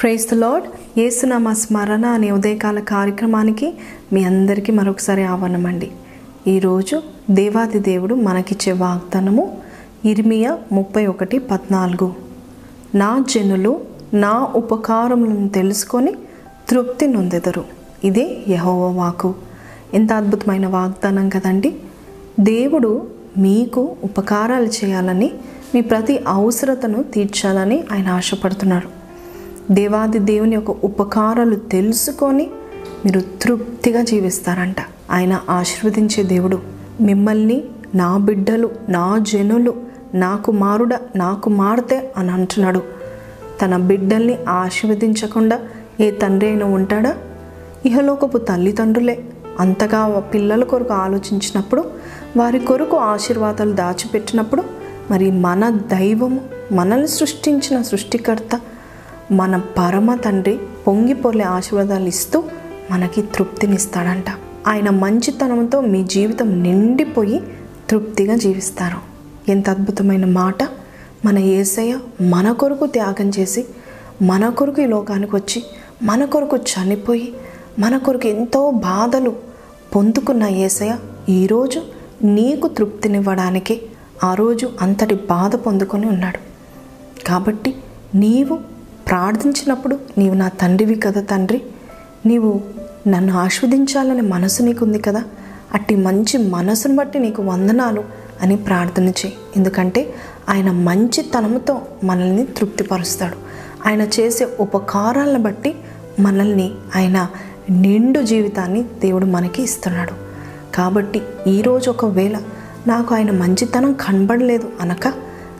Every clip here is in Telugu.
ప్రేస్ ద లాడ్ యేసునామ స్మరణ అనే ఉదయకాల కార్యక్రమానికి మీ అందరికీ మరొకసారి ఆహ్వానమండి. ఈరోజు దేవాది దేవుడు మనకిచ్చే వాగ్దానము ఇర్మియా ముప్పై ఒకటి పద్నాలుగు. నా జనులు నా ఉపకారములను తెలుసుకొని తృప్తి నొందెదరు. ఇదే యహోవ వాకు ఎంత అద్భుతమైన వాగ్దానం కదండి. దేవుడు మీకు ఉపకారాలు చేయాలని మీ ప్రతి అవసరతను తీర్చాలని ఆయన ఆశపడుతున్నాడు. దేవాది దేవుని యొక్క ఉపకారాలు తెలుసుకొని మీరు తృప్తిగా జీవిస్తారంట. ఆయన ఆశీర్వదించే దేవుడు మిమ్మల్ని నా బిడ్డలు నా జనులు నా కుమారుడ నా కుమార్తె అని అంటున్నాడు. తన బిడ్డల్ని ఆశీర్వదించకుండా ఏ తండ్రి అయినా ఉంటాడా? ఇహలోకపు తల్లిదండ్రులే. అంతగా పిల్లల కొరకు ఆలోచించినప్పుడు వారి కొరకు ఆశీర్వాదాలు దాచిపెట్టినప్పుడు మరి మన దైవము మనల్ని సృష్టించిన సృష్టికర్త మన పరమ తండ్రి పొంగిపొర్లే ఆశీర్వాదాలు ఇస్తూ మనకి తృప్తినిస్తాడంట. ఆయన మంచితనంతో మీ జీవితం నిండిపోయి తృప్తిగా జీవిస్తారు. ఎంత అద్భుతమైన మాట. మన ఏసయ్య మన కొరకు త్యాగం చేసి మన కొరకు ఈ లోకానికి వచ్చి మన కొరకు చనిపోయి మన కొరకు ఎంతో బాధలు పొందుకున్న ఏసయ్య ఈరోజు నీకు తృప్తినివ్వడానికి ఆ రోజు అంతటి బాధ పొందుకొని ఉన్నాడు. కాబట్టి నీవు ప్రార్థించినప్పుడు నీవు నా తండ్రివి కదా తండ్రి. నీవు నన్ను ఆస్వాదించాలనే మనసు నీకుంది కదా. అట్టి మంచి మనసును బట్టి నీకు వందనాలు అని ప్రార్థన చేయి. ఎందుకంటే ఆయన మంచితనంతో మనల్ని తృప్తిపరుస్తాడు. ఆయన చేసే ఉపకారాలను బట్టి మనల్ని ఆయన నిండు జీవితాన్ని దేవుడు మనకి ఇస్తున్నాడు. కాబట్టి ఈరోజు ఒకవేళ నాకు ఆయన మంచితనం కనబడలేదు అనక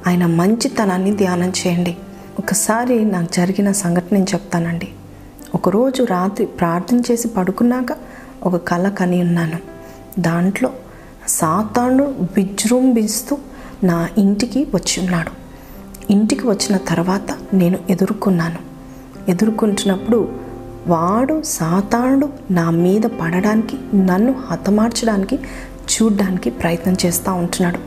ఆయన మంచితనాన్ని ధ్యానం చేయండి. ఒకసారి నాకు జరిగిన సంఘటన నేను చెప్తానండి. ఒకరోజు రాత్రి ప్రార్థన చేసి పడుకున్నాక ఒక కళ కని ఉన్నాను. దాంట్లో సాతాను విజృంభిస్తూ నా ఇంటికి వచ్చి ఉన్నాడు. ఇంటికి వచ్చిన తర్వాత నేను ఎదుర్కొన్నాను. ఎదుర్కొంటున్నప్పుడు వాడు సాతానుడు నా మీద పడడానికి నన్ను హతమార్చడానికి చూడ్డానికి ప్రయత్నం చేస్తూ ఉంటున్నాడు.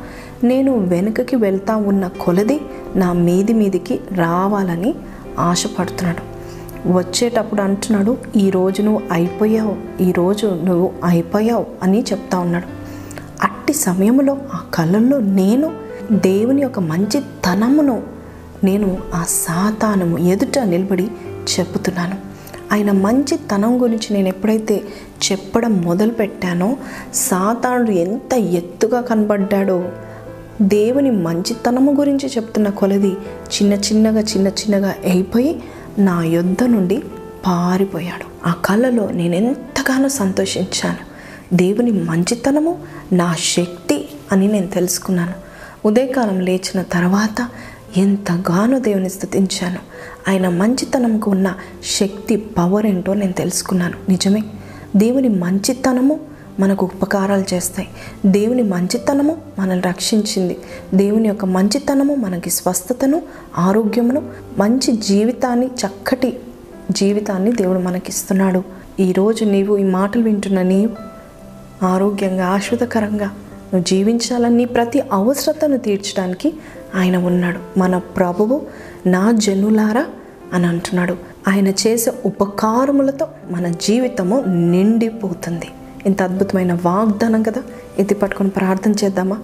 నేను వెనుకకి వెళ్తా ఉన్న కొలది నా మీది మీదికి రావాలని ఆశపడుతున్నాడు. వచ్చేటప్పుడు అంటున్నాడు ఈరోజు నువ్వు అయిపోయావు ఈరోజు నువ్వు అయిపోయావు అని చెప్తా ఉన్నాడు. అట్టి సమయంలో ఆ కళల్లో నేను దేవుని యొక్క మంచి తనమును నేను ఆ సాతానము ఎదుట నిలబడి చెప్తున్నాను ఆయన మంచి తనం గురించి నేను ఎప్పుడైతే చెప్పడం మొదలు పెట్టానో సాతానుడు ఎంత ఎత్తుగా కనబడ్డాడో దేవుని మంచితనము గురించి చెప్తున్న కొలది చిన్న చిన్నగా చిన్న చిన్నగా అయిపోయి నా యొద్ద నుండి పారిపోయాడు. ఆ కళలో నేను ఎంతగానో సంతోషించాను. దేవుని మంచితనము నా శక్తి అని నేను తెలుసుకున్నాను. ఉదయకాలం లేచిన తర్వాత ఎంతగానో దేవుని స్థుతించాను. ఆయన మంచితనంకు ఉన్న శక్తి పవర్ ఏంటో నేను తెలుసుకున్నాను. నిజమే దేవుని మంచితనము మనకు ఉపకారాలు చేస్తాయి. దేవుని మంచితనము మనల్ని రక్షించింది. దేవుని యొక్క మంచితనము మనకి స్వస్థతను ఆరోగ్యమును మంచి జీవితాన్ని చక్కటి జీవితాన్ని దేవుడు మనకిస్తున్నాడు. ఈరోజు నీవు ఈ మాటలు వింటున్న నీవు ఆరోగ్యంగా ఆశ్వతకరంగా నువ్వు జీవించాలని ప్రతి అవసరతను తీర్చడానికి ఆయన ఉన్నాడు. మన ప్రభువు నా జనులారా అని అంటున్నాడు. ఆయన చేసే ఉపకారములతో మన జీవితము నిండిపోతుంది. ఇంత అద్భుతమైన వాగ్దానం కదా? ఎత్తి పట్టుకొని ప్రార్థన చేద్దామా?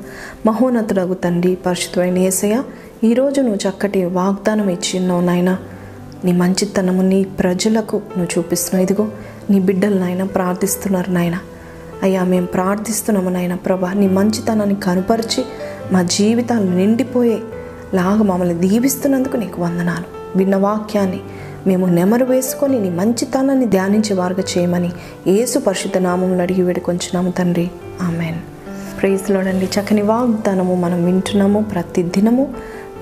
మహోన్నతుడగు తండ్రి పరిశుద్ధమైన ఏసయ్య ఈరోజు నువ్వు చక్కటి వాగ్దానం ఇచ్చిన్నావు నాయన. నీ మంచితనము నీ ప్రజలకు నువ్వు చూపిస్తున్నావు. ఇదిగో నీ బిడ్డలు నాయన ప్రార్థిస్తున్నారు నాయన. అయ్యా మేము ప్రార్థిస్తున్నాము నాయన ప్రభా. నీ మంచితనాన్ని కనుపరిచి మా జీవితాలు నిండిపోయే లాగా మమ్మల్ని దీవిస్తున్నందుకు నీకు వందనాలు. విన్న వాక్యాన్ని మేము నెమరు వేసుకొని నీ మంచితనాన్ని ధ్యానించే వారు చేయమని ఏసు పరిశుద్ధ నామం అడిగి వేడుకొంచున్నాము తండ్రి. ఆమెన్. ప్రేజ్లోనండి చక్కని వాగ్దానము మనం వింటున్నాము. ప్రతి దినము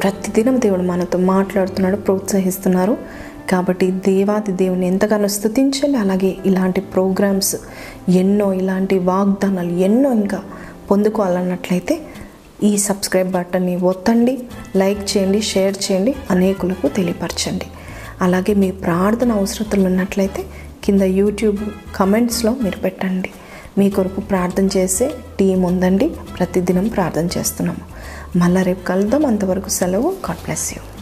ప్రతి దినం దేవుడు మనతో మాట్లాడుతున్నాడు ప్రోత్సహిస్తున్నారు. కాబట్టి దేవాది దేవుని ఎంతగానో స్థుతించాలి. అలాగే ఇలాంటి ప్రోగ్రామ్స్ ఎన్నో ఇలాంటి వాగ్దానాలు ఎన్నో ఇంకా పొందుకోవాలన్నట్లయితే ఈ సబ్స్క్రైబ్ బటన్ని ఒత్తండి లైక్ చేయండి షేర్ చేయండి అనేకులకు తెలియపరచండి. అలాగే మీ ప్రార్థన అవసరతలు ఉన్నట్లయితే కింద యూట్యూబ్ కమెంట్స్లో మీరు పెట్టండి. మీ కొరకు ప్రార్థన చేసే టీం ఉందండి. ప్రతిదినం ప్రార్థన చేస్తున్నాము. మళ్ళీ రేపు కలుద్దాం. అంతవరకు సెలవు. God bless you.